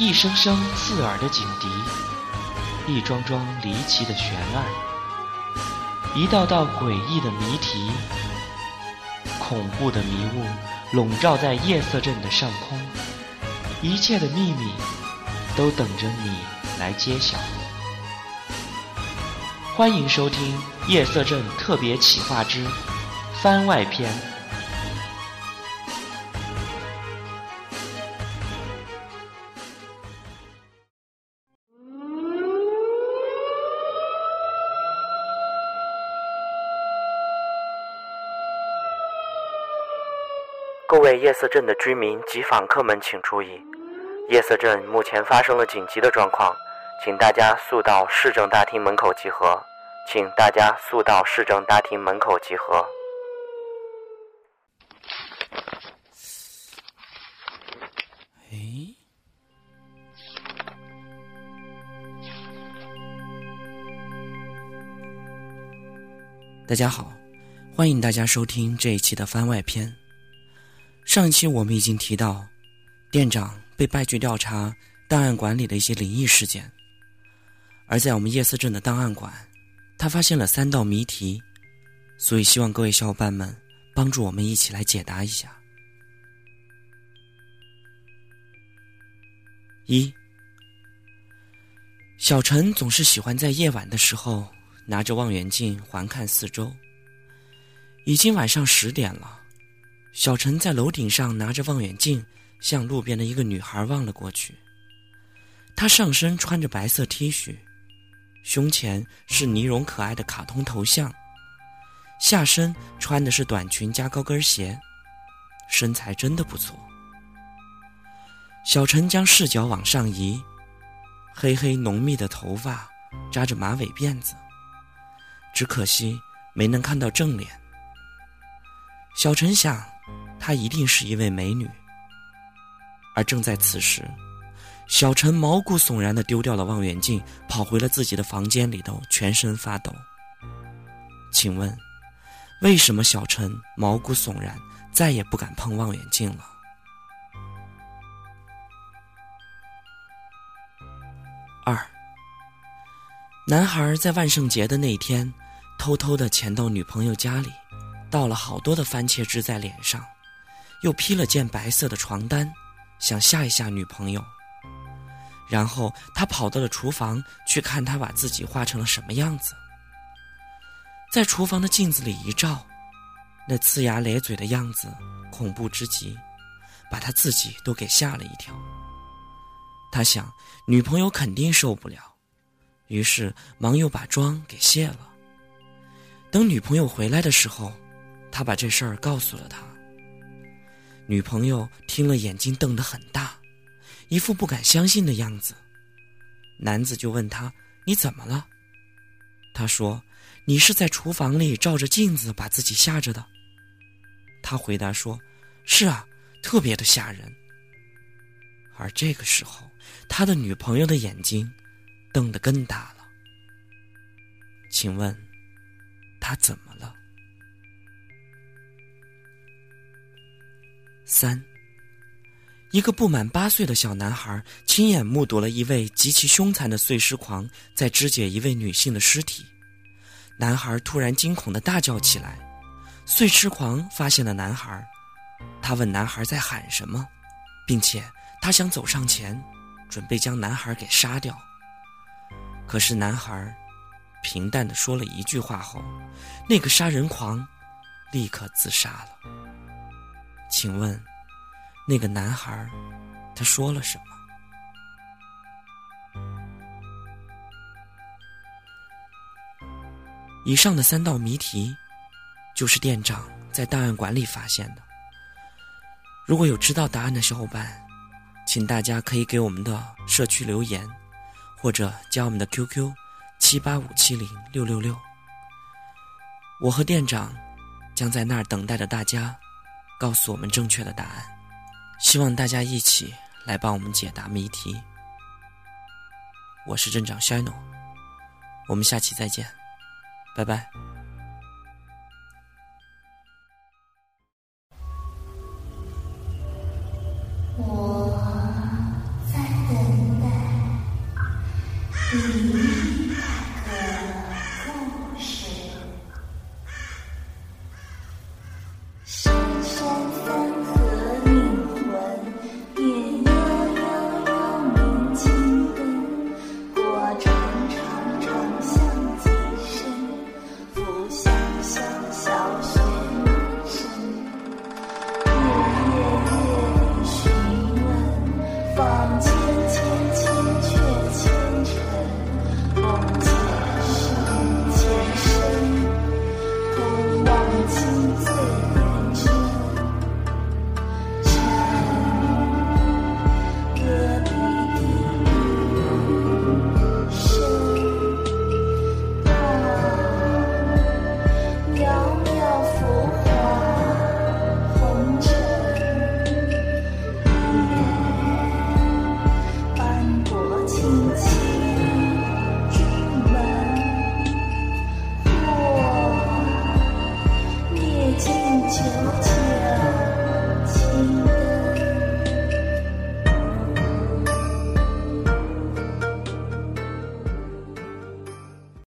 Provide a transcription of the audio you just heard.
一声声刺耳的警笛，一桩桩离奇的悬案，一道道诡异的谜题，恐怖的迷雾笼罩在夜色镇的上空，一切的秘密都等着你来揭晓。欢迎收听《夜色镇特别企划之番外篇》。各位夜色镇的居民及访客们，请注意，夜色镇目前发生了紧急的状况，请大家速到市政大厅门口集合。请大家速到市政大厅门口集合。哎，大家好，欢迎大家收听这一期的番外篇。上一期我们已经提到，店长被派去调查档案馆里的一些灵异事件，而在我们夜色镇的档案馆，他发现了三道谜题，所以希望各位小伙伴们帮助我们一起来解答一下。一，小陈总是喜欢在夜晚的时候拿着望远镜环看四周。已经晚上十点了，小陈在楼顶上拿着望远镜向路边的一个女孩望了过去。她上身穿着白色 T 恤，胸前是呢绒可爱的卡通头像，下身穿的是短裙加高跟鞋，身材真的不错。小陈将视角往上移，黑黑浓密的头发扎着马尾辫子，只可惜没能看到正脸。小陈想，她一定是一位美女。而正在此时，小陈毛骨悚然的丢掉了望远镜，跑回了自己的房间里头，全身发抖。请问，为什么小陈毛骨悚然，再也不敢碰望远镜了？二，男孩在万圣节的那一天，偷偷的潜到女朋友家里。倒了好多的番茄汁在脸上，又披了件白色的床单，想吓一吓女朋友。然后他跑到了厨房去看他把自己画成了什么样子。在厨房的镜子里一照，那呲牙咧嘴的样子恐怖之极，把他自己都给吓了一跳。他想女朋友肯定受不了，于是忙又把妆给卸了。等女朋友回来的时候。他把这事儿告诉了她。女朋友听了，眼睛瞪得很大，一副不敢相信的样子。男子就问他：“你怎么了？”他说：“你是在厨房里照着镜子把自己吓着的。”他回答说：“是啊，特别的吓人。”而这个时候，他的女朋友的眼睛瞪得更大了。请问，他怎么了？三，一个不满八岁的小男孩亲眼目睹了一位极其凶残的碎尸狂在肢解一位女性的尸体。男孩突然惊恐的大叫起来。碎尸狂发现了男孩，他问男孩在喊什么，并且他想走上前，准备将男孩给杀掉。可是男孩平淡的说了一句话后，那个杀人狂立刻自杀了。请问，那个男孩他说了什么？以上的三道谜题，就是店长在档案馆里发现的。如果有知道答案的小伙伴，请大家可以给我们的社区留言，或者加我们的 QQ：七八五七零六六六。我和店长将在那儿等待着大家。告诉我们正确的答案。希望大家一起来帮我们解答谜题。我是镇长 Shino，我们下期再见，拜拜。我在等待你。请